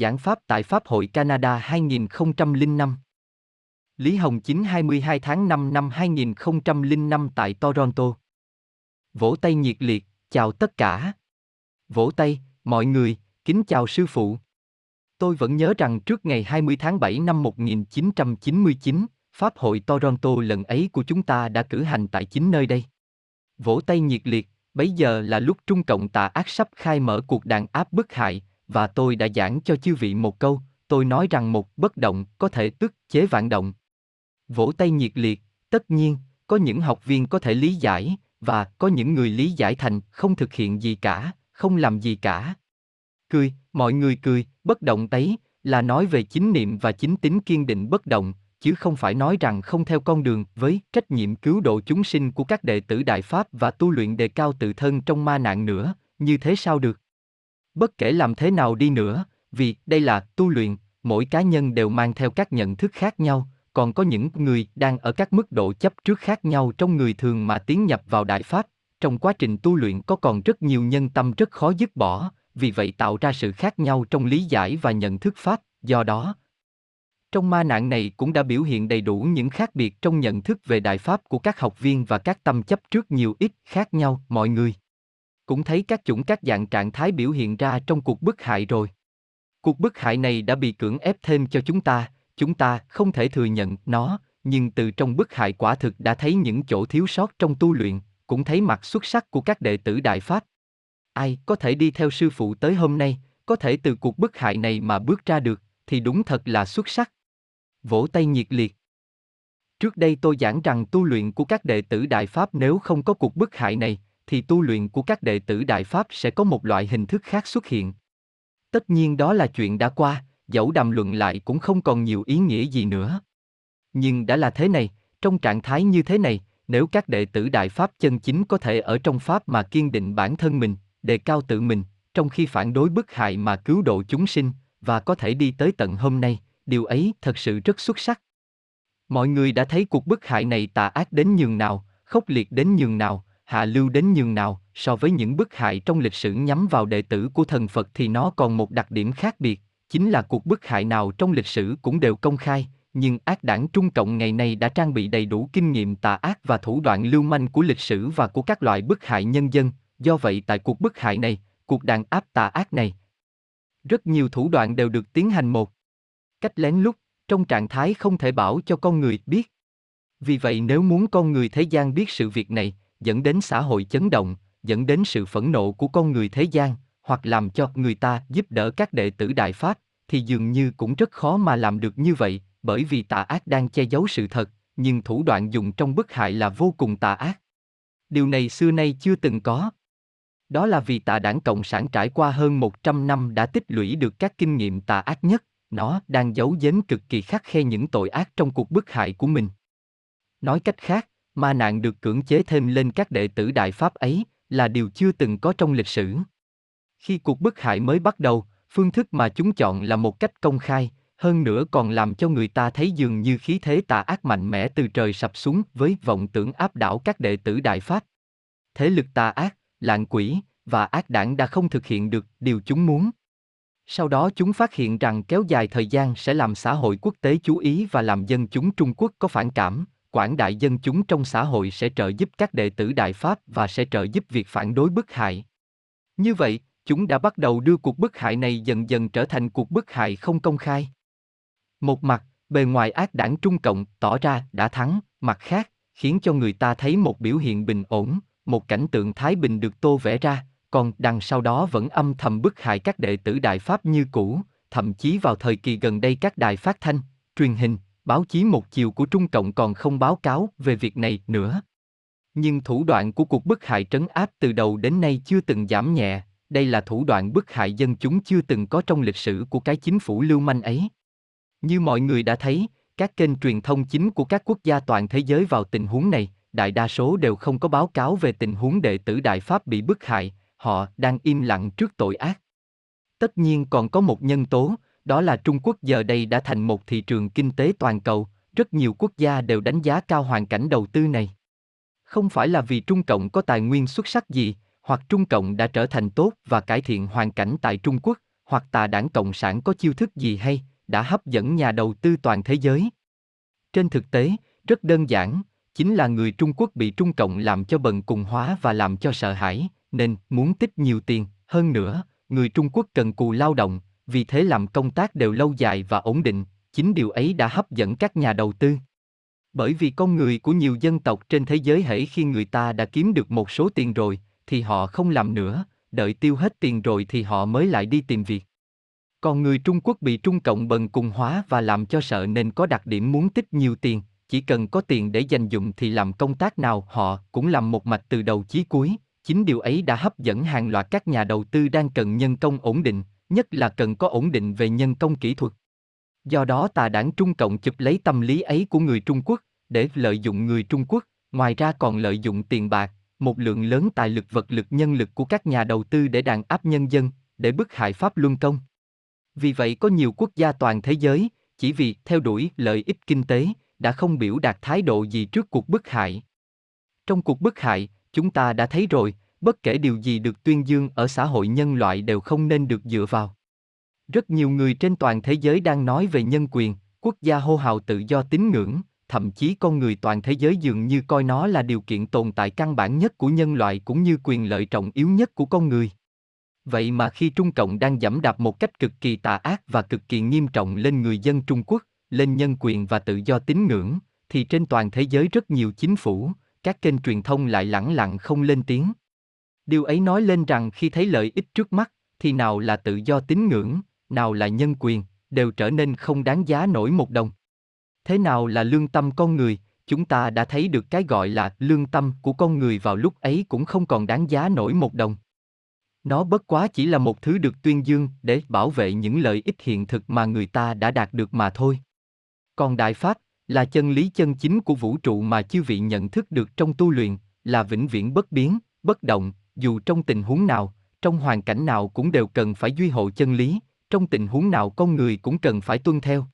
giảng Pháp tại Pháp hội Canada 2005. Lý Hồng Chính 22 tháng 5 năm 2005 tại Toronto. Vỗ tay nhiệt liệt, chào tất cả. Vỗ tay, mọi người, kính chào sư phụ. Tôi vẫn nhớ rằng trước ngày 20 tháng 7 năm 1999, Pháp hội Toronto lần ấy của chúng ta đã cử hành tại chính nơi đây. Vỗ tay nhiệt liệt, bấy giờ là lúc Trung Cộng tà ác sắp khai mở cuộc đàn áp bức hại, và tôi đã giảng cho chư vị một câu, tôi nói rằng một bất động có thể tức chế vạn động. Vỗ tay nhiệt liệt, tất nhiên, có những học viên có thể lý giải, và có những người lý giải thành không thực hiện gì cả, không làm gì cả. Cười, mọi người cười, bất động tấy, là nói về chính niệm và chính tính kiên định bất động, chứ không phải nói rằng không theo con đường với trách nhiệm cứu độ chúng sinh của các đệ tử Đại Pháp và tu luyện đề cao tự thân trong ma nạn nữa, như thế sao được? Bất kể làm thế nào đi nữa, vì đây là tu luyện, mỗi cá nhân đều mang theo các nhận thức khác nhau, còn có những người đang ở các mức độ chấp trước khác nhau trong người thường mà tiến nhập vào Đại Pháp, trong quá trình tu luyện có còn rất nhiều nhân tâm rất khó dứt bỏ, vì vậy tạo ra sự khác nhau trong lý giải và nhận thức Pháp, do đó, trong ma nạn này cũng đã biểu hiện đầy đủ những khác biệt trong nhận thức về đại pháp của các học viên và các tâm chấp trước nhiều ít khác nhau mọi người. Cũng thấy các chủng các dạng trạng thái biểu hiện ra trong cuộc bức hại rồi. Cuộc bức hại này đã bị cưỡng ép thêm cho chúng ta, chúng ta không thể thừa nhận nó, nhưng từ trong bức hại quả thực đã thấy những chỗ thiếu sót trong tu luyện, cũng thấy mặt xuất sắc của các đệ tử Đại Pháp. Ai có thể đi theo sư phụ tới hôm nay, có thể từ cuộc bức hại này mà bước ra được, thì đúng thật là xuất sắc. Vỗ tay nhiệt liệt. Trước đây tôi giảng rằng tu luyện của các đệ tử Đại Pháp nếu không có cuộc bức hại này, thì tu luyện của các đệ tử Đại Pháp sẽ có một loại hình thức khác xuất hiện. Tất nhiên đó là chuyện đã qua, dẫu đàm luận lại cũng không còn nhiều ý nghĩa gì nữa. Nhưng đã là thế này, trong trạng thái như thế này, nếu các đệ tử Đại Pháp chân chính có thể ở trong Pháp mà kiên định bản thân mình, đề cao tự mình, trong khi phản đối bức hại mà cứu độ chúng sinh, và có thể đi tới tận hôm nay, điều ấy thật sự rất xuất sắc. Mọi người đã thấy cuộc bức hại này tà ác đến nhường nào, khốc liệt đến nhường nào, hạ lưu đến nhường nào, so với những bức hại trong lịch sử nhắm vào đệ tử của thần Phật thì nó còn một đặc điểm khác biệt, chính là cuộc bức hại nào trong lịch sử cũng đều công khai, nhưng ác đảng Trung Cộng ngày nay đã trang bị đầy đủ kinh nghiệm tà ác và thủ đoạn lưu manh của lịch sử và của các loại bức hại nhân dân, do vậy tại cuộc bức hại này, cuộc đàn áp tà ác này, rất nhiều thủ đoạn đều được tiến hành một cách lén lút, trong trạng thái không thể bảo cho con người biết. Vì vậy nếu muốn con người thế gian biết sự việc này, dẫn đến xã hội chấn động, dẫn đến sự phẫn nộ của con người thế gian, hoặc làm cho người ta giúp đỡ các đệ tử Đại Pháp, thì dường như cũng rất khó mà làm được như vậy, bởi vì tà ác đang che giấu sự thật, nhưng thủ đoạn dùng trong bức hại là vô cùng tà ác. Điều này xưa nay chưa từng có. Đó là vì tà đảng Cộng sản trải qua hơn 100 năm đã tích lũy được các kinh nghiệm tà ác nhất, nó đang giấu giếm cực kỳ khắc khe những tội ác trong cuộc bức hại của mình. Nói cách khác, ma nạn được cưỡng chế thêm lên các đệ tử Đại Pháp ấy là điều chưa từng có trong lịch sử. Khi cuộc bức hại mới bắt đầu, phương thức mà chúng chọn là một cách công khai, hơn nữa còn làm cho người ta thấy dường như khí thế tà ác mạnh mẽ từ trời sập xuống với vọng tưởng áp đảo các đệ tử Đại Pháp. Thế lực tà ác, lạng quỷ và ác đảng đã không thực hiện được điều chúng muốn. Sau đó chúng phát hiện rằng kéo dài thời gian sẽ làm xã hội quốc tế chú ý và làm dân chúng Trung Quốc có phản cảm, quảng đại dân chúng trong xã hội sẽ trợ giúp các đệ tử Đại Pháp và sẽ trợ giúp việc phản đối bức hại. Như vậy, chúng đã bắt đầu đưa cuộc bức hại này dần dần trở thành cuộc bức hại không công khai. Một mặt, bề ngoài ác đảng Trung Cộng tỏ ra đã thắng, mặt khác, khiến cho người ta thấy một biểu hiện bình ổn, một cảnh tượng thái bình được tô vẽ ra, còn đằng sau đó vẫn âm thầm bức hại các đệ tử Đại Pháp như cũ, thậm chí vào thời kỳ gần đây các đài phát thanh, truyền hình, báo chí một chiều của Trung Cộng còn không báo cáo về việc này nữa. Nhưng thủ đoạn của cuộc bức hại trấn áp từ đầu đến nay chưa từng giảm nhẹ, đây là thủ đoạn bức hại dân chúng chưa từng có trong lịch sử của cái chính phủ lưu manh ấy. Như mọi người đã thấy, các kênh truyền thông chính của các quốc gia toàn thế giới vào tình huống này, đại đa số đều không có báo cáo về tình huống đệ tử Đại Pháp bị bức hại, họ đang im lặng trước tội ác. Tất nhiên còn có một nhân tố, đó là Trung Quốc giờ đây đã thành một thị trường kinh tế toàn cầu, rất nhiều quốc gia đều đánh giá cao hoàn cảnh đầu tư này. Không phải là vì Trung Cộng có tài nguyên xuất sắc gì, hoặc Trung Cộng đã trở thành tốt và cải thiện hoàn cảnh tại Trung Quốc, hoặc tà đảng Cộng sản có chiêu thức gì hay, đã hấp dẫn nhà đầu tư toàn thế giới. Trên thực tế, rất đơn giản, chính là người Trung Quốc bị Trung Cộng làm cho bần cùng hóa và làm cho sợ hãi, nên muốn tích nhiều tiền, hơn nữa, người Trung Quốc cần cù lao động, vì thế làm công tác đều lâu dài và ổn định, chính điều ấy đã hấp dẫn các nhà đầu tư. Bởi vì con người của nhiều dân tộc trên thế giới hễ khi người ta đã kiếm được một số tiền rồi, thì họ không làm nữa, đợi tiêu hết tiền rồi thì họ mới lại đi tìm việc. Còn người Trung Quốc bị Trung Cộng bần cùng hóa và làm cho sợ nên có đặc điểm muốn tích nhiều tiền, chỉ cần có tiền để dành dụng thì làm công tác nào họ cũng làm một mạch từ đầu chí cuối. Chính điều ấy đã hấp dẫn hàng loạt các nhà đầu tư đang cần nhân công ổn định, nhất là cần có ổn định về nhân công kỹ thuật. Do đó tà đảng Trung Cộng chụp lấy tâm lý ấy của người Trung Quốc, để lợi dụng người Trung Quốc, ngoài ra còn lợi dụng tiền bạc, một lượng lớn tài lực vật lực nhân lực của các nhà đầu tư để đàn áp nhân dân, để bức hại Pháp Luân Công. Vì vậy có nhiều quốc gia toàn thế giới, chỉ vì theo đuổi lợi ích kinh tế, đã không biểu đạt thái độ gì trước cuộc bức hại. Trong cuộc bức hại, chúng ta đã thấy rồi, bất kể điều gì được tuyên dương ở xã hội nhân loại đều không nên được dựa vào. Rất nhiều người trên toàn thế giới đang nói về nhân quyền, quốc gia hô hào tự do tín ngưỡng, thậm chí con người toàn thế giới dường như coi nó là điều kiện tồn tại căn bản nhất của nhân loại cũng như quyền lợi trọng yếu nhất của con người. Vậy mà khi Trung Cộng đang giẫm đạp một cách cực kỳ tà ác và cực kỳ nghiêm trọng lên người dân Trung Quốc, lên nhân quyền và tự do tín ngưỡng, thì trên toàn thế giới rất nhiều chính phủ, các kênh truyền thông lại lẳng lặng không lên tiếng. Điều ấy nói lên rằng khi thấy lợi ích trước mắt, thì nào là tự do tín ngưỡng, nào là nhân quyền, đều trở nên không đáng giá nổi một đồng. Thế nào là lương tâm con người, chúng ta đã thấy được cái gọi là lương tâm của con người vào lúc ấy cũng không còn đáng giá nổi một đồng. Nó bất quá chỉ là một thứ được tuyên dương để bảo vệ những lợi ích hiện thực mà người ta đã đạt được mà thôi. Còn Đại Pháp là chân lý chân chính của vũ trụ mà chư vị nhận thức được trong tu luyện, là vĩnh viễn bất biến, bất động, dù trong tình huống nào, trong hoàn cảnh nào cũng đều cần phải duy hộ chân lý, trong tình huống nào con người cũng cần phải tuân theo.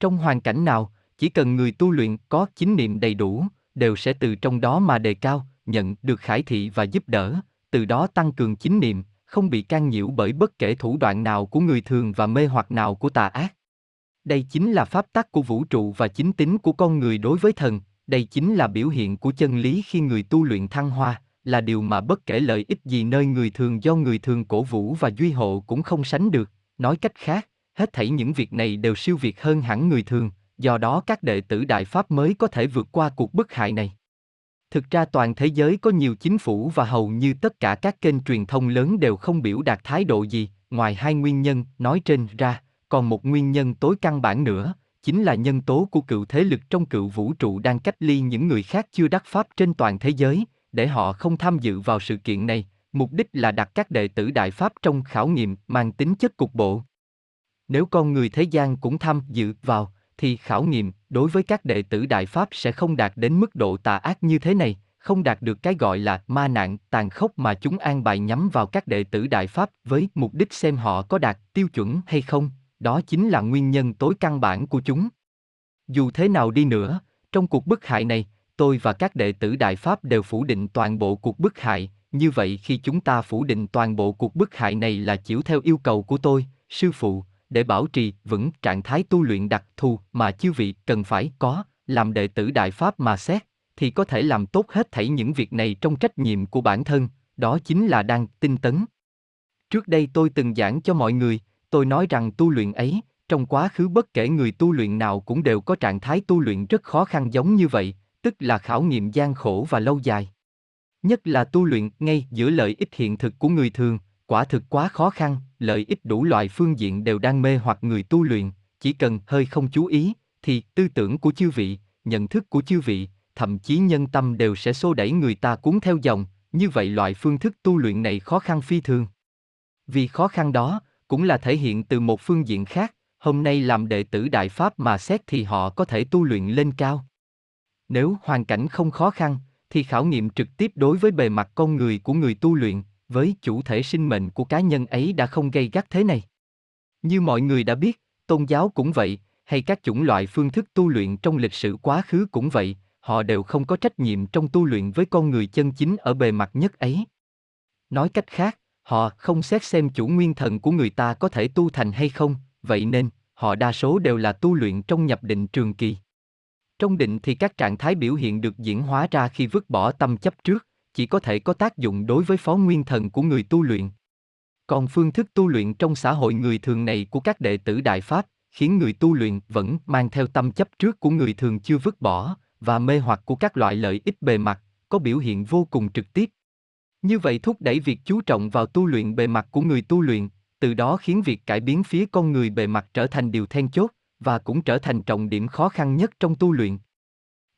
Trong hoàn cảnh nào, chỉ cần người tu luyện có chính niệm đầy đủ, đều sẽ từ trong đó mà đề cao, nhận được khải thị và giúp đỡ, từ đó tăng cường chính niệm, không bị can nhiễu bởi bất kể thủ đoạn nào của người thường và mê hoặc nào của tà ác. Đây chính là pháp tắc của vũ trụ và chính tính của con người đối với thần, đây chính là biểu hiện của chân lý khi người tu luyện thăng hoa, là điều mà bất kể lợi ích gì nơi người thường do người thường cổ vũ và duy hộ cũng không sánh được, nói cách khác, hết thảy những việc này đều siêu việt hơn hẳn người thường, do đó các đệ tử Đại Pháp mới có thể vượt qua cuộc bức hại này. Thực ra toàn thế giới có nhiều chính phủ và hầu như tất cả các kênh truyền thông lớn đều không biểu đạt thái độ gì, ngoài hai nguyên nhân nói trên ra, còn một nguyên nhân tối căn bản nữa, chính là nhân tố của cựu thế lực trong cựu vũ trụ đang cách ly những người khác chưa đắc pháp trên toàn thế giới, để họ không tham dự vào sự kiện này, mục đích là đặt các đệ tử đại pháp trong khảo nghiệm mang tính chất cục bộ. Nếu con người thế gian cũng tham dự vào, thì khảo nghiệm đối với các đệ tử đại pháp sẽ không đạt đến mức độ tà ác như thế này, không đạt được cái gọi là ma nạn tàn khốc mà chúng an bài nhắm vào các đệ tử đại pháp với mục đích xem họ có đạt tiêu chuẩn hay không, đó chính là nguyên nhân tối căn bản của chúng. Dù thế nào đi nữa, trong cuộc bức hại này, tôi và các đệ tử Đại Pháp đều phủ định toàn bộ cuộc bức hại, như vậy khi chúng ta phủ định toàn bộ cuộc bức hại này là chịu theo yêu cầu của tôi, sư phụ, để bảo trì vững trạng thái tu luyện đặc thù mà chư vị cần phải có, làm đệ tử Đại Pháp mà xét, thì có thể làm tốt hết thảy những việc này trong trách nhiệm của bản thân, đó chính là đang tinh tấn. Trước đây tôi từng giảng cho mọi người, tôi nói rằng tu luyện ấy, trong quá khứ bất kể người tu luyện nào cũng đều có trạng thái tu luyện rất khó khăn giống như vậy, tức là khảo nghiệm gian khổ và lâu dài. Nhất là tu luyện ngay giữa lợi ích hiện thực của người thường, quả thực quá khó khăn, lợi ích đủ loại phương diện đều đang mê hoặc người tu luyện, chỉ cần hơi không chú ý, thì tư tưởng của chư vị, nhận thức của chư vị, thậm chí nhân tâm đều sẽ xô đẩy người ta cuốn theo dòng, như vậy loại phương thức tu luyện này khó khăn phi thường. Vì khó khăn đó, cũng là thể hiện từ một phương diện khác, hôm nay làm đệ tử Đại Pháp mà xét thì họ có thể tu luyện lên cao. Nếu hoàn cảnh không khó khăn, thì khảo nghiệm trực tiếp đối với bề mặt con người của người tu luyện, với chủ thể sinh mệnh của cá nhân ấy đã không gây gắt thế này. Như mọi người đã biết, tôn giáo cũng vậy, hay các chủng loại phương thức tu luyện trong lịch sử quá khứ cũng vậy, họ đều không có trách nhiệm trong tu luyện với con người chân chính ở bề mặt nhất ấy. Nói cách khác, họ không xét xem chủ nguyên thần của người ta có thể tu thành hay không, vậy nên, họ đa số đều là tu luyện trong nhập định trường kỳ. Trong định thì các trạng thái biểu hiện được diễn hóa ra khi vứt bỏ tâm chấp trước, chỉ có thể có tác dụng đối với phó nguyên thần của người tu luyện. Còn phương thức tu luyện trong xã hội người thường này của các đệ tử Đại Pháp, khiến người tu luyện vẫn mang theo tâm chấp trước của người thường chưa vứt bỏ, và mê hoặc của các loại lợi ích bề mặt, có biểu hiện vô cùng trực tiếp. Như vậy thúc đẩy việc chú trọng vào tu luyện bề mặt của người tu luyện, từ đó khiến việc cải biến phía con người bề mặt trở thành điều then chốt, và cũng trở thành trọng điểm khó khăn nhất trong tu luyện.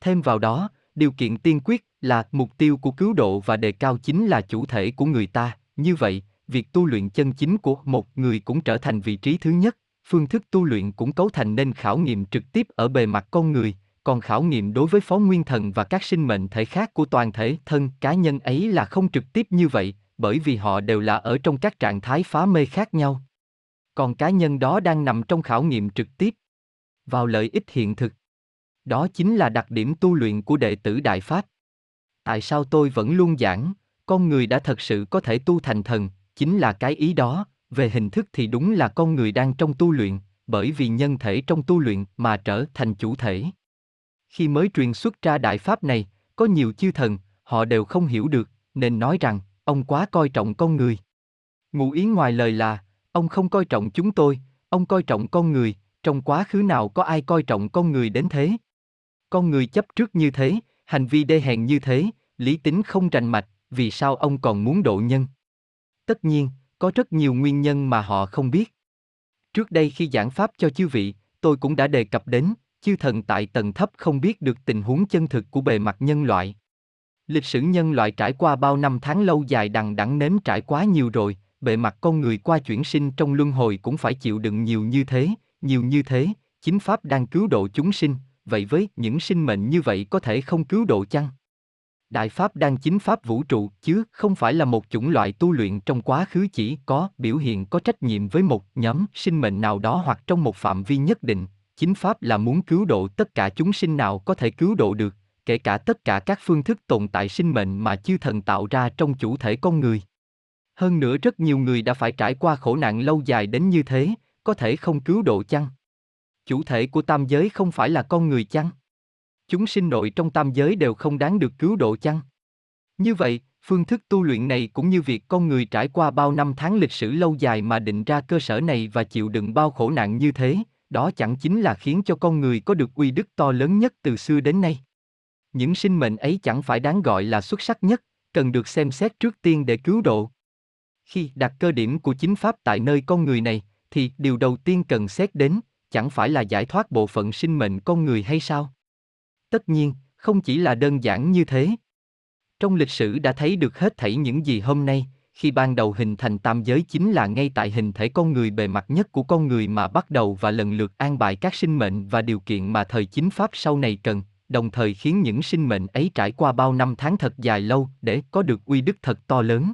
Thêm vào đó, điều kiện tiên quyết là mục tiêu của cứu độ và đề cao chính là chủ thể của người ta, như vậy, việc tu luyện chân chính của một người cũng trở thành vị trí thứ nhất, phương thức tu luyện cũng cấu thành nên khảo nghiệm trực tiếp ở bề mặt con người, còn khảo nghiệm đối với phó nguyên thần và các sinh mệnh thể khác của toàn thể thân cá nhân ấy là không trực tiếp như vậy, bởi vì họ đều là ở trong các trạng thái phá mê khác nhau. Còn cá nhân đó đang nằm trong khảo nghiệm trực tiếp vào lợi ích hiện thực. Đó chính là đặc điểm tu luyện của đệ tử Đại Pháp. Tại sao tôi vẫn luôn giảng, con người đã thật sự có thể tu thành thần, chính là cái ý đó, về hình thức thì đúng là con người đang trong tu luyện, bởi vì nhân thể trong tu luyện mà trở thành chủ thể. Khi mới truyền xuất ra đại pháp này, có nhiều chư thần, họ đều không hiểu được, nên nói rằng, ông quá coi trọng con người. Ngụ ý ngoài lời là, ông không coi trọng chúng tôi, ông coi trọng con người, trong quá khứ nào có ai coi trọng con người đến thế? Con người chấp trước như thế, hành vi đê hèn như thế, lý tính không rành mạch, vì sao ông còn muốn độ nhân? Tất nhiên, có rất nhiều nguyên nhân mà họ không biết. Trước đây khi giảng pháp cho chư vị, tôi cũng đã đề cập đến, chư thần tại tầng thấp không biết được tình huống chân thực của bề mặt nhân loại. Lịch sử nhân loại trải qua bao năm tháng lâu dài đằng đẵng nếm trải quá nhiều rồi, bề mặt con người qua chuyển sinh trong luân hồi cũng phải chịu đựng nhiều như thế, nhiều như thế, chính pháp đang cứu độ chúng sinh, vậy với những sinh mệnh như vậy có thể không cứu độ chăng? Đại Pháp đang chính Pháp vũ trụ chứ không phải là một chủng loại tu luyện trong quá khứ chỉ có biểu hiện có trách nhiệm với một nhóm sinh mệnh nào đó hoặc trong một phạm vi nhất định. Chính Pháp là muốn cứu độ tất cả chúng sinh nào có thể cứu độ được, kể cả tất cả các phương thức tồn tại sinh mệnh mà chư thần tạo ra trong chủ thể con người. Hơn nữa rất nhiều người đã phải trải qua khổ nạn lâu dài đến như thế, có thể không cứu độ chăng? Chủ thể của tam giới không phải là con người chăng? Chúng sinh nội trong tam giới đều không đáng được cứu độ chăng? Như vậy, phương thức tu luyện này cũng như việc con người trải qua bao năm tháng lịch sử lâu dài mà định ra cơ sở này và chịu đựng bao khổ nạn như thế, đó chẳng chính là khiến cho con người có được uy đức to lớn nhất từ xưa đến nay. Những sinh mệnh ấy chẳng phải đáng gọi là xuất sắc nhất, cần được xem xét trước tiên để cứu độ. Khi đặt cơ điểm của chính pháp tại nơi con người này, thì điều đầu tiên cần xét đến, chẳng phải là giải thoát bộ phận sinh mệnh con người hay sao? Tất nhiên, không chỉ là đơn giản như thế. Trong lịch sử đã thấy được hết thảy những gì hôm nay, khi ban đầu hình thành tam giới chính là ngay tại hình thể con người bề mặt nhất của con người mà bắt đầu và lần lượt an bài các sinh mệnh và điều kiện mà thời chính pháp sau này cần, đồng thời khiến những sinh mệnh ấy trải qua bao năm tháng thật dài lâu để có được uy đức thật to lớn.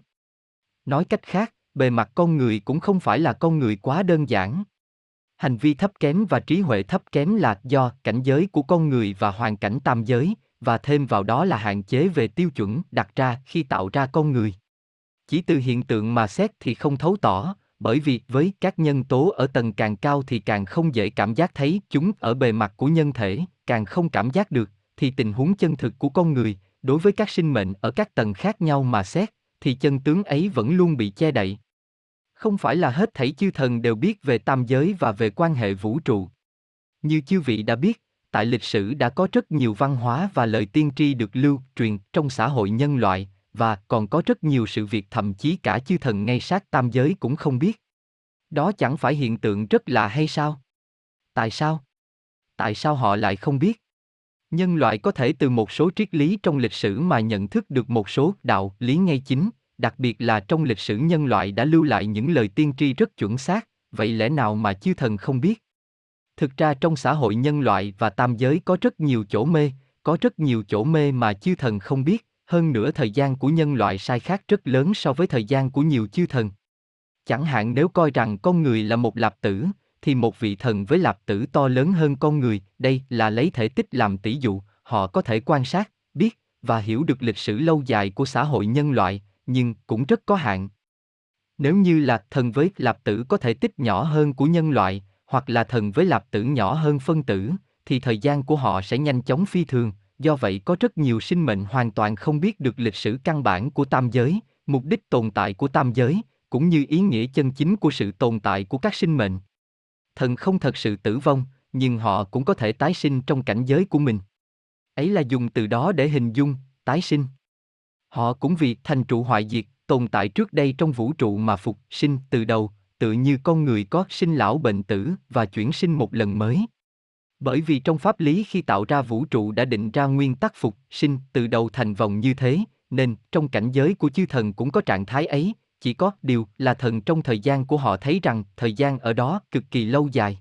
Nói cách khác, bề mặt con người cũng không phải là con người quá đơn giản. Hành vi thấp kém và trí huệ thấp kém là do cảnh giới của con người và hoàn cảnh tam giới, và thêm vào đó là hạn chế về tiêu chuẩn đặt ra khi tạo ra con người. Chỉ từ hiện tượng mà xét thì không thấu tỏ, bởi vì với các nhân tố ở tầng càng cao thì càng không dễ cảm giác thấy chúng ở bề mặt của nhân thể, càng không cảm giác được, thì tình huống chân thực của con người, đối với các sinh mệnh ở các tầng khác nhau mà xét, thì chân tướng ấy vẫn luôn bị che đậy. Không phải là hết thảy chư thần đều biết về tam giới và về quan hệ vũ trụ. Như chư vị đã biết, tại lịch sử đã có rất nhiều văn hóa và lời tiên tri được lưu truyền trong xã hội nhân loại, và còn có rất nhiều sự việc thậm chí cả chư thần ngay sát tam giới cũng không biết. Đó chẳng phải hiện tượng rất lạ hay sao? Tại sao? Tại sao họ lại không biết? Nhân loại có thể từ một số triết lý trong lịch sử mà nhận thức được một số đạo lý ngay chính, đặc biệt là trong lịch sử nhân loại đã lưu lại những lời tiên tri rất chuẩn xác, vậy lẽ nào mà chư thần không biết? Thực ra trong xã hội nhân loại và tam giới có rất nhiều chỗ mê, có rất nhiều chỗ mê mà chư thần không biết, hơn nữa thời gian của nhân loại sai khác rất lớn so với thời gian của nhiều chư thần. Chẳng hạn nếu coi rằng con người là một lạp tử, thì một vị thần với lạp tử to lớn hơn con người, đây là lấy thể tích làm tỷ dụ, họ có thể quan sát, biết và hiểu được lịch sử lâu dài của xã hội nhân loại, nhưng cũng rất có hạn. Nếu như là thần với lạp tử có thể tích nhỏ hơn của nhân loại, hoặc là thần với lạp tử nhỏ hơn phân tử, thì thời gian của họ sẽ nhanh chóng phi thường, do vậy có rất nhiều sinh mệnh hoàn toàn không biết được lịch sử căn bản của tam giới, mục đích tồn tại của tam giới, cũng như ý nghĩa chân chính của sự tồn tại của các sinh mệnh. Thần không thật sự tử vong, nhưng họ cũng có thể tái sinh trong cảnh giới của mình. Ấy là dùng từ đó để hình dung, tái sinh. Họ cũng vì thành trụ hoại diệt, tồn tại trước đây trong vũ trụ mà phục sinh từ đầu, tự như con người có sinh lão bệnh tử và chuyển sinh một lần mới. Bởi vì trong pháp lý khi tạo ra vũ trụ đã định ra nguyên tắc phục sinh từ đầu thành vòng như thế, nên trong cảnh giới của chư thần cũng có trạng thái ấy, chỉ có điều là thần trong thời gian của họ thấy rằng thời gian ở đó cực kỳ lâu dài.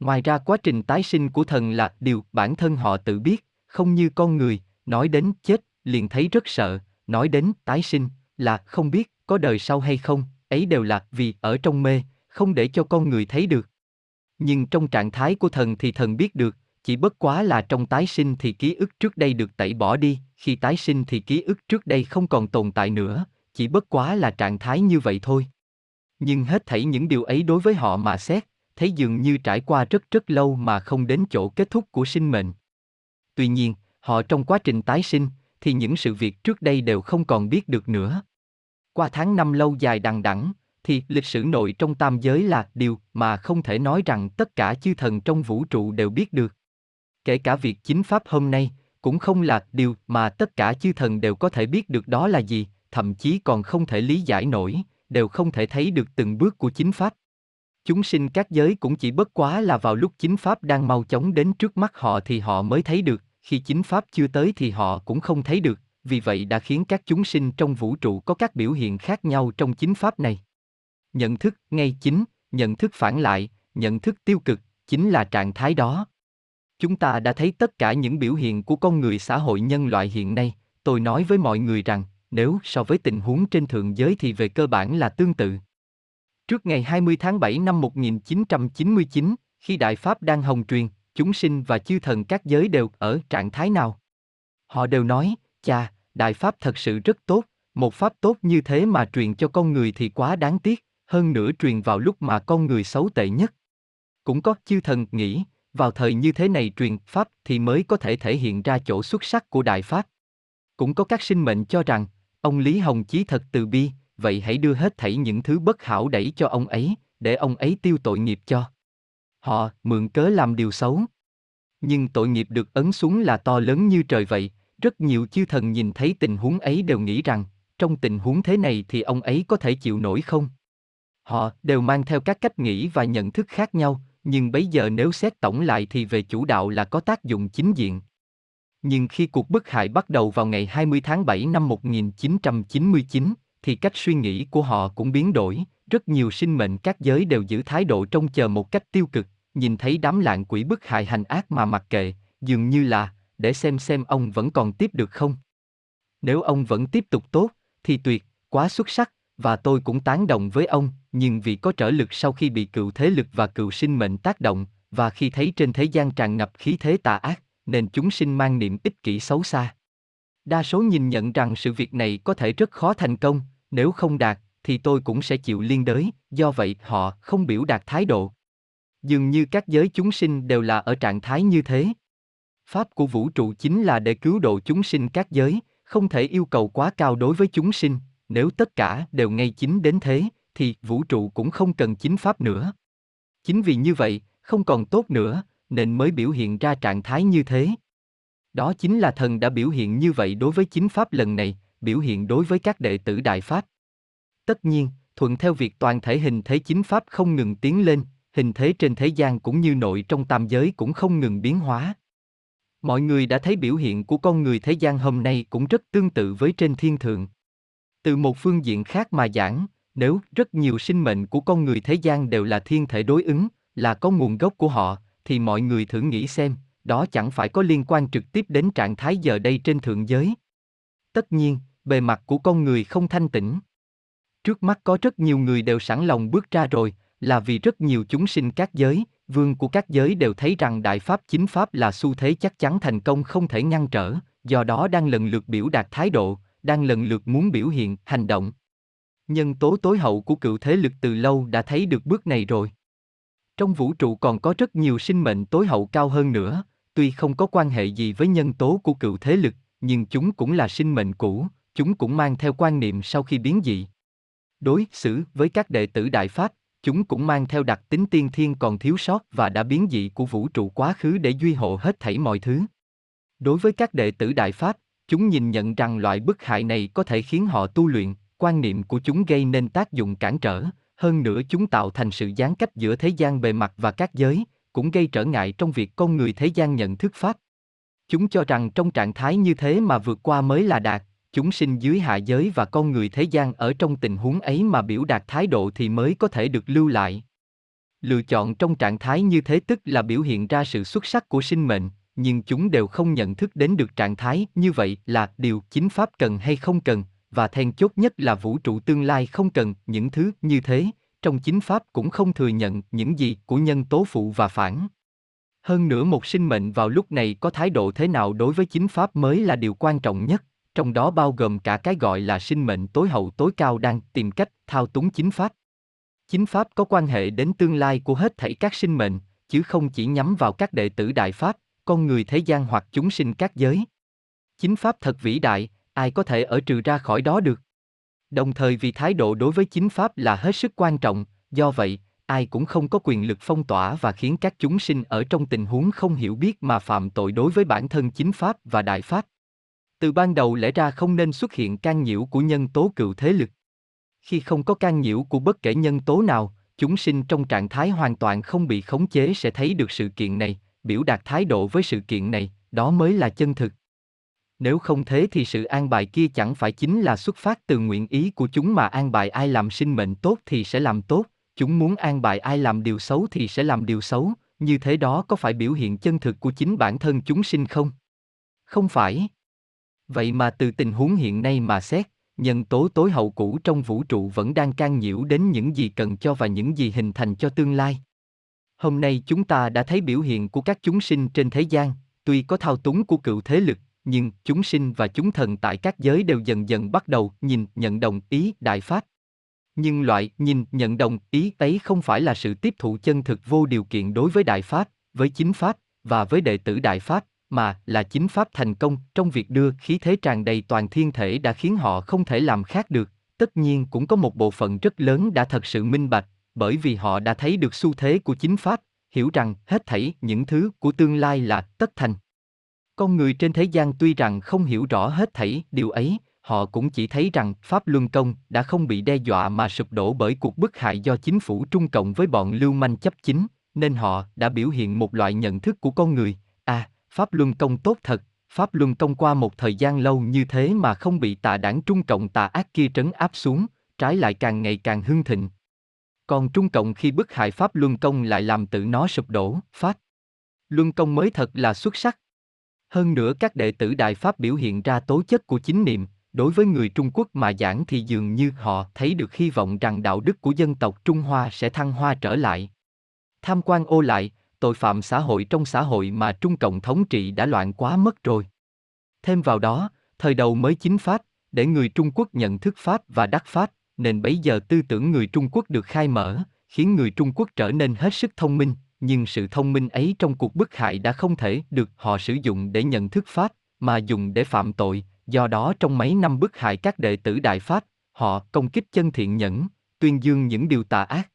Ngoài ra quá trình tái sinh của thần là điều bản thân họ tự biết, không như con người, nói đến chết, liền thấy rất sợ, nói đến tái sinh, là không biết có đời sau hay không, ấy đều là vì ở trong mê, không để cho con người thấy được. Nhưng trong trạng thái của thần thì thần biết được, chỉ bất quá là trong tái sinh thì ký ức trước đây được tẩy bỏ đi, khi tái sinh thì ký ức trước đây không còn tồn tại nữa, chỉ bất quá là trạng thái như vậy thôi. Nhưng hết thảy những điều ấy đối với họ mà xét, thấy dường như trải qua rất rất lâu mà không đến chỗ kết thúc của sinh mệnh. Tuy nhiên, họ trong quá trình tái sinh, thì những sự việc trước đây đều không còn biết được nữa. Qua tháng năm lâu dài đằng đẵng, thì lịch sử nội trong tam giới là điều mà không thể nói rằng tất cả chư thần trong vũ trụ đều biết được. Kể cả việc chính pháp hôm nay, cũng không là điều mà tất cả chư thần đều có thể biết được đó là gì, thậm chí còn không thể lý giải nổi, đều không thể thấy được từng bước của chính pháp. Chúng sinh các giới cũng chỉ bất quá là vào lúc chính pháp đang mau chóng đến trước mắt họ thì họ mới thấy được, khi chính pháp chưa tới thì họ cũng không thấy được, vì vậy đã khiến các chúng sinh trong vũ trụ có các biểu hiện khác nhau trong chính pháp này. Nhận thức ngay chính, nhận thức phản lại, nhận thức tiêu cực, chính là trạng thái đó. Chúng ta đã thấy tất cả những biểu hiện của con người xã hội nhân loại hiện nay, tôi nói với mọi người rằng, nếu so với tình huống trên thượng giới thì về cơ bản là tương tự. Trước ngày 20 tháng 7 năm 1999, khi Đại Pháp đang hồng truyền, chúng sinh và chư thần các giới đều ở trạng thái nào? Họ đều nói, cha, Đại Pháp thật sự rất tốt, một Pháp tốt như thế mà truyền cho con người thì quá đáng tiếc, hơn nữa truyền vào lúc mà con người xấu tệ nhất. Cũng có chư thần nghĩ, vào thời như thế này truyền Pháp thì mới có thể thể hiện ra chỗ xuất sắc của Đại Pháp. Cũng có các sinh mệnh cho rằng, ông Lý Hồng Chí thật từ bi, vậy hãy đưa hết thảy những thứ bất hảo đẩy cho ông ấy, để ông ấy tiêu tội nghiệp cho. Họ mượn cớ làm điều xấu. Nhưng tội nghiệp được ấn xuống là to lớn như trời vậy, rất nhiều chư thần nhìn thấy tình huống ấy đều nghĩ rằng, trong tình huống thế này thì ông ấy có thể chịu nổi không? Họ đều mang theo các cách nghĩ và nhận thức khác nhau, nhưng bây giờ nếu xét tổng lại thì về chủ đạo là có tác dụng chính diện. Nhưng khi cuộc bức hại bắt đầu vào ngày 20 tháng 7 năm 1999, thì cách suy nghĩ của họ cũng biến đổi, rất nhiều sinh mệnh các giới đều giữ thái độ trông chờ một cách tiêu cực, nhìn thấy đám lạng quỷ bức hại hành ác mà mặc kệ, dường như là, để xem xem ông vẫn còn tiếp được không. Nếu ông vẫn tiếp tục tốt, thì tuyệt, quá xuất sắc, và tôi cũng tán đồng với ông, nhưng vì có trở lực sau khi bị cựu thế lực và cựu sinh mệnh tác động, và khi thấy trên thế gian tràn ngập khí thế tà ác, nên chúng sinh mang niệm ích kỷ xấu xa. Đa số nhìn nhận rằng sự việc này có thể rất khó thành công, nếu không đạt, thì tôi cũng sẽ chịu liên đới, do vậy họ không biểu đạt thái độ. Dường như các giới chúng sinh đều là ở trạng thái như thế. Pháp của vũ trụ chính là để cứu độ chúng sinh các giới, không thể yêu cầu quá cao đối với chúng sinh, nếu tất cả đều ngay chính đến thế, thì vũ trụ cũng không cần chính pháp nữa. Chính vì như vậy, không còn tốt nữa, nên mới biểu hiện ra trạng thái như thế. Đó chính là thần đã biểu hiện như vậy đối với chính pháp lần này, biểu hiện đối với các đệ tử đại pháp. Tất nhiên, thuận theo việc toàn thể hình thế chính pháp không ngừng tiến lên, hình thế trên thế gian cũng như nội trong tam giới cũng không ngừng biến hóa. Mọi người đã thấy biểu hiện của con người thế gian hôm nay cũng rất tương tự với trên thiên thượng. Từ một phương diện khác mà giảng, nếu rất nhiều sinh mệnh của con người thế gian đều là thiên thể đối ứng, là có nguồn gốc của họ, thì mọi người thử nghĩ xem, đó chẳng phải có liên quan trực tiếp đến trạng thái giờ đây trên thượng giới. Tất nhiên, bề mặt của con người không thanh tĩnh. Trước mắt có rất nhiều người đều sẵn lòng bước ra rồi, là vì rất nhiều chúng sinh các giới, vương của các giới đều thấy rằng đại pháp chính pháp là xu thế chắc chắn thành công không thể ngăn trở, do đó đang lần lượt biểu đạt thái độ, đang lần lượt muốn biểu hiện hành động. Nhân tố tối hậu của cựu thế lực từ lâu đã thấy được bước này rồi. Trong vũ trụ còn có rất nhiều sinh mệnh tối hậu cao hơn nữa, tuy không có quan hệ gì với nhân tố của cựu thế lực, nhưng chúng cũng là sinh mệnh cũ, chúng cũng mang theo quan niệm sau khi biến dị. Đối xử với các đệ tử Đại Pháp, chúng cũng mang theo đặc tính tiên thiên còn thiếu sót và đã biến dị của vũ trụ quá khứ để duy hộ hết thảy mọi thứ. Đối với các đệ tử Đại Pháp, chúng nhìn nhận rằng loại bức hại này có thể khiến họ tu luyện, quan niệm của chúng gây nên tác dụng cản trở, hơn nữa chúng tạo thành sự gián cách giữa thế gian bề mặt và các giới, cũng gây trở ngại trong việc con người thế gian nhận thức pháp. Chúng cho rằng trong trạng thái như thế mà vượt qua mới là đạt, chúng sinh dưới hạ giới và con người thế gian ở trong tình huống ấy mà biểu đạt thái độ thì mới có thể được lưu lại. Lựa chọn trong trạng thái như thế tức là biểu hiện ra sự xuất sắc của sinh mệnh, nhưng chúng đều không nhận thức đến được trạng thái như vậy là điều chính pháp cần hay không cần, và then chốt nhất là vũ trụ tương lai không cần những thứ như thế, trong chính pháp cũng không thừa nhận những gì của nhân tố phụ và phản. Hơn nữa một sinh mệnh vào lúc này có thái độ thế nào đối với chính pháp mới là điều quan trọng nhất, trong đó bao gồm cả cái gọi là sinh mệnh tối hậu tối cao đang tìm cách thao túng chính pháp. Chính pháp có quan hệ đến tương lai của hết thảy các sinh mệnh, chứ không chỉ nhắm vào các đệ tử đại pháp, con người thế gian hoặc chúng sinh các giới. Chính pháp thật vĩ đại, ai có thể ở trừ ra khỏi đó được. Đồng thời vì thái độ đối với chính pháp là hết sức quan trọng, do vậy, ai cũng không có quyền lực phong tỏa và khiến các chúng sinh ở trong tình huống không hiểu biết mà phạm tội đối với bản thân chính pháp và đại pháp. Từ ban đầu lẽ ra không nên xuất hiện can nhiễu của nhân tố cựu thế lực. Khi không có can nhiễu của bất kể nhân tố nào, chúng sinh trong trạng thái hoàn toàn không bị khống chế sẽ thấy được sự kiện này, biểu đạt thái độ với sự kiện này, đó mới là chân thực. Nếu không thế thì sự an bài kia chẳng phải chính là xuất phát từ nguyện ý của chúng mà an bài ai làm sinh mệnh tốt thì sẽ làm tốt, chúng muốn an bài ai làm điều xấu thì sẽ làm điều xấu, như thế đó có phải biểu hiện chân thực của chính bản thân chúng sinh không? Không phải. Vậy mà từ tình huống hiện nay mà xét, nhân tố tối hậu cũ trong vũ trụ vẫn đang can nhiễu đến những gì cần cho và những gì hình thành cho tương lai. Hôm nay chúng ta đã thấy biểu hiện của các chúng sinh trên thế gian, tuy có thao túng của cựu thế lực, nhưng chúng sinh và chúng thần tại các giới đều dần dần bắt đầu nhìn nhận đồng ý đại pháp. Nhưng loại nhìn nhận đồng ý ấy không phải là sự tiếp thụ chân thực vô điều kiện đối với đại pháp, với chính pháp và với đệ tử đại pháp, mà là chính pháp thành công trong việc đưa khí thế tràn đầy toàn thiên thể đã khiến họ không thể làm khác được. Tất nhiên cũng có một bộ phận rất lớn đã thật sự minh bạch, bởi vì họ đã thấy được xu thế của chính pháp, hiểu rằng hết thảy những thứ của tương lai là tất thành. Con người trên thế gian tuy rằng không hiểu rõ hết thảy điều ấy, họ cũng chỉ thấy rằng Pháp Luân Công đã không bị đe dọa mà sụp đổ bởi cuộc bức hại do chính phủ Trung Cộng với bọn lưu manh chấp chính, nên họ đã biểu hiện một loại nhận thức của con người, à, Pháp Luân Công tốt thật, Pháp Luân Công qua một thời gian lâu như thế mà không bị tà đảng Trung Cộng tà ác kia trấn áp xuống, trái lại càng ngày càng hưng thịnh. Còn Trung Cộng khi bức hại Pháp Luân Công lại làm tự nó sụp đổ, Pháp Luân Công mới thật là xuất sắc. Hơn nữa các đệ tử Đại Pháp biểu hiện ra tố chất của chính niệm, đối với người Trung Quốc mà giảng thì dường như họ thấy được hy vọng rằng đạo đức của dân tộc Trung Hoa sẽ thăng hoa trở lại. Tham quan ô lại, tội phạm xã hội trong xã hội mà Trung Cộng thống trị đã loạn quá mất rồi. Thêm vào đó, thời đầu mới chính Pháp, để người Trung Quốc nhận thức Pháp và đắc Pháp, nên bấy giờ tư tưởng người Trung Quốc được khai mở, khiến người Trung Quốc trở nên hết sức thông minh, nhưng sự thông minh ấy trong cuộc bức hại đã không thể được họ sử dụng để nhận thức Pháp, mà dùng để phạm tội, do đó trong mấy năm bức hại các đệ tử Đại Pháp, họ công kích chân thiện nhẫn, tuyên dương những điều tà ác.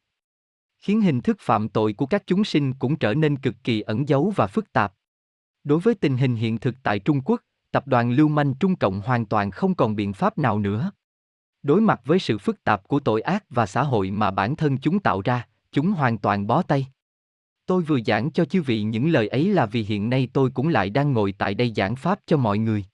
Khiến hình thức phạm tội của các chúng sinh cũng trở nên cực kỳ ẩn giấu và phức tạp. Đối với tình hình hiện thực tại Trung Quốc, tập đoàn Lưu Manh Trung Cộng hoàn toàn không còn biện pháp nào nữa. Đối mặt với sự phức tạp của tội ác và xã hội mà bản thân chúng tạo ra, chúng hoàn toàn bó tay. Tôi vừa giảng cho chư vị những lời ấy là vì hiện nay tôi cũng lại đang ngồi tại đây giảng pháp cho mọi người.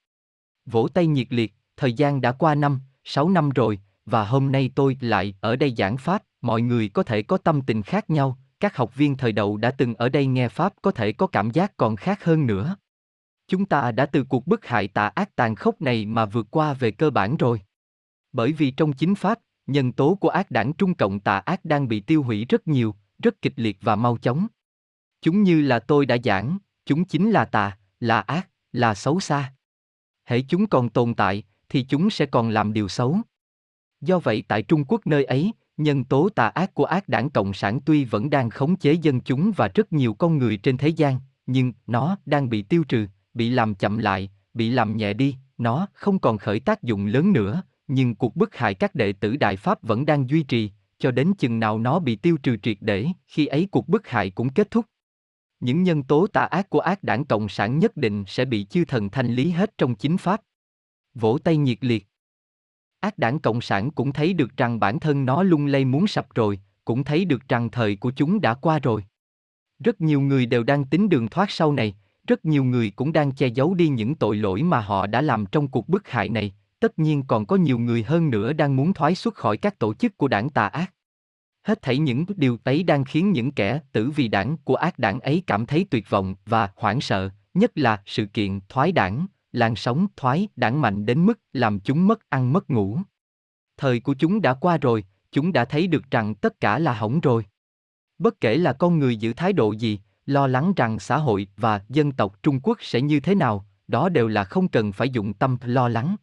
Vỗ tay nhiệt liệt, thời gian đã qua năm, sáu năm rồi, và hôm nay tôi lại ở đây giảng pháp, mọi người có thể có tâm tình khác nhau, các học viên thời đầu đã từng ở đây nghe pháp có thể có cảm giác còn khác hơn nữa. Chúng ta đã từ cuộc bức hại tà ác tàn khốc này mà vượt qua về cơ bản rồi. Bởi vì trong chính pháp, nhân tố của ác đảng Trung Cộng tà ác đang bị tiêu hủy rất nhiều, rất kịch liệt và mau chóng. Chúng như là tôi đã giảng, chúng chính là tà, là ác, là xấu xa. Hễ chúng còn tồn tại, thì chúng sẽ còn làm điều xấu. Do vậy tại Trung Quốc nơi ấy, nhân tố tà ác của ác đảng Cộng sản tuy vẫn đang khống chế dân chúng và rất nhiều con người trên thế gian, nhưng nó đang bị tiêu trừ, bị làm chậm lại, bị làm nhẹ đi, nó không còn khởi tác dụng lớn nữa, nhưng cuộc bức hại các đệ tử Đại Pháp vẫn đang duy trì, cho đến chừng nào nó bị tiêu trừ triệt để, khi ấy cuộc bức hại cũng kết thúc. Những nhân tố tà ác của ác đảng Cộng sản nhất định sẽ bị chư thần thanh lý hết trong chính Pháp. Vỗ tay nhiệt liệt. Ác đảng Cộng sản cũng thấy được rằng bản thân nó lung lay muốn sập rồi, cũng thấy được rằng thời của chúng đã qua rồi. Rất nhiều người đều đang tính đường thoát sau này, rất nhiều người cũng đang che giấu đi những tội lỗi mà họ đã làm trong cuộc bức hại này, tất nhiên còn có nhiều người hơn nữa đang muốn thoái xuất khỏi các tổ chức của đảng tà ác. Hết thảy những điều ấy đang khiến những kẻ tử vì đảng của ác đảng ấy cảm thấy tuyệt vọng và hoảng sợ, nhất là sự kiện thoái đảng, làn sóng thoái đảng mạnh đến mức làm chúng mất ăn mất ngủ. Thời của chúng đã qua rồi, chúng đã thấy được rằng tất cả là hỏng rồi. Bất kể là con người giữ thái độ gì, lo lắng rằng xã hội và dân tộc Trung Quốc sẽ như thế nào, đó đều là không cần phải dụng tâm lo lắng.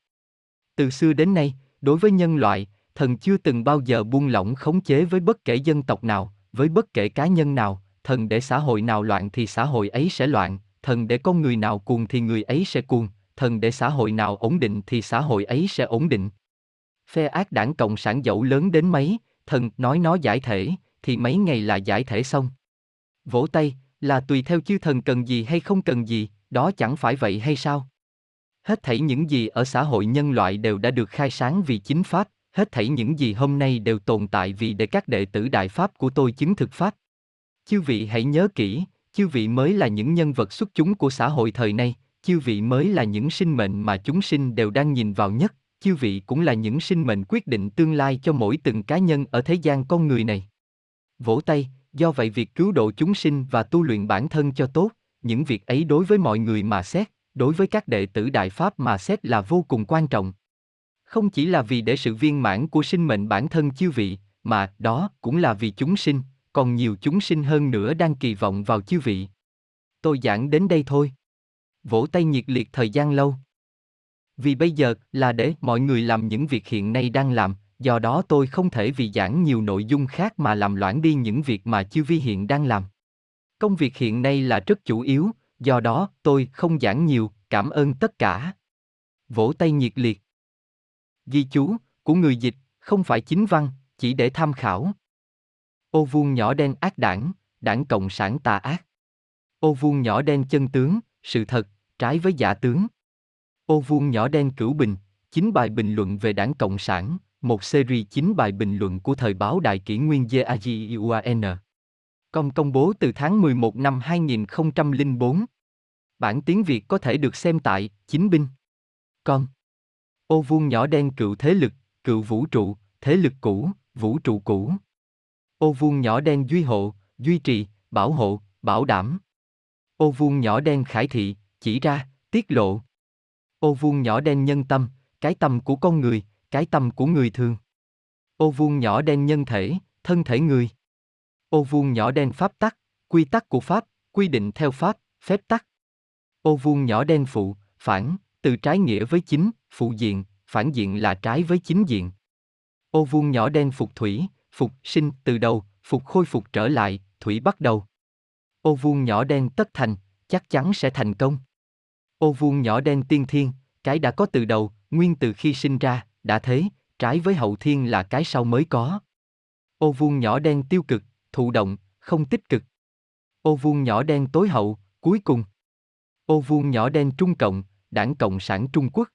Từ xưa đến nay, đối với nhân loại, thần chưa từng bao giờ buông lỏng khống chế với bất kể dân tộc nào, với bất kể cá nhân nào, thần để xã hội nào loạn thì xã hội ấy sẽ loạn, thần để con người nào cuồng thì người ấy sẽ cuồng, thần để xã hội nào ổn định thì xã hội ấy sẽ ổn định. Phe ác đảng Cộng sản dẫu lớn đến mấy, thần nói nó giải thể, thì mấy ngày là giải thể xong. Vỗ tay, là tùy theo chư thần cần gì hay không cần gì, đó chẳng phải vậy hay sao? Hết thảy những gì ở xã hội nhân loại đều đã được khai sáng vì chính Pháp, hết thảy những gì hôm nay đều tồn tại vì để các đệ tử Đại Pháp của tôi chứng thực Pháp. Chư vị hãy nhớ kỹ, chư vị mới là những nhân vật xuất chúng của xã hội thời nay, chư vị mới là những sinh mệnh mà chúng sinh đều đang nhìn vào nhất, chư vị cũng là những sinh mệnh quyết định tương lai cho mỗi từng cá nhân ở thế gian con người này. Vỗ tay, do vậy việc cứu độ chúng sinh và tu luyện bản thân cho tốt, những việc ấy đối với mọi người mà xét, đối với các đệ tử Đại Pháp mà xét là vô cùng quan trọng. Không chỉ là vì để sự viên mãn của sinh mệnh bản thân chư vị, mà đó cũng là vì chúng sinh, còn nhiều chúng sinh hơn nữa đang kỳ vọng vào chư vị. Tôi giảng đến đây thôi. Vỗ tay nhiệt liệt thời gian lâu. Vì bây giờ là để mọi người làm những việc hiện nay đang làm, do đó tôi không thể vì giảng nhiều nội dung khác mà làm loãng đi những việc mà chư vi hiện đang làm. Công việc hiện nay là rất chủ yếu, do đó tôi không giảng nhiều, cảm ơn tất cả. Vỗ tay nhiệt liệt. Ghi chú, của người dịch, không phải chính văn, chỉ để tham khảo. Ô vuông nhỏ đen ác đảng, đảng Cộng sản tà ác. Ô vuông nhỏ đen chân tướng, sự thật, trái với giả tướng. Ô vuông nhỏ đen cửu bình, chín bài bình luận về đảng Cộng sản, một series chín bài bình luận của thời báo Đại kỷ nguyên JAGIUAN. Công công bố từ tháng 11 năm 2004. Bản tiếng Việt có thể được xem tại Chính binh. Con. Ô vuông nhỏ đen cựu thế lực, cựu vũ trụ, thế lực cũ, vũ trụ cũ. Ô vuông nhỏ đen duy hộ, duy trì, bảo hộ, bảo đảm. Ô vuông nhỏ đen khải thị, chỉ ra, tiết lộ. Ô vuông nhỏ đen nhân tâm, cái tâm của con người, cái tâm của người thường. Ô vuông nhỏ đen nhân thể, thân thể người. Ô vuông nhỏ đen pháp tắc, quy tắc của pháp, quy định theo pháp, phép tắc. Ô vuông nhỏ đen phụ, phản, từ trái nghĩa với chính, phụ diện, phản diện là trái với chính diện. Ô vuông nhỏ đen phục thủy, phục sinh từ đầu, phục khôi phục trở lại, thủy bắt đầu. Ô vuông nhỏ đen tất thành, chắc chắn sẽ thành công. Ô vuông nhỏ đen tiên thiên, cái đã có từ đầu, nguyên từ khi sinh ra, đã thế, trái với hậu thiên là cái sau mới có. Ô vuông nhỏ đen tiêu cực, thụ động, không tích cực. Ô vuông nhỏ đen tối hậu, cuối cùng. Ô vuông nhỏ đen trung cộng, đảng Cộng sản Trung Quốc.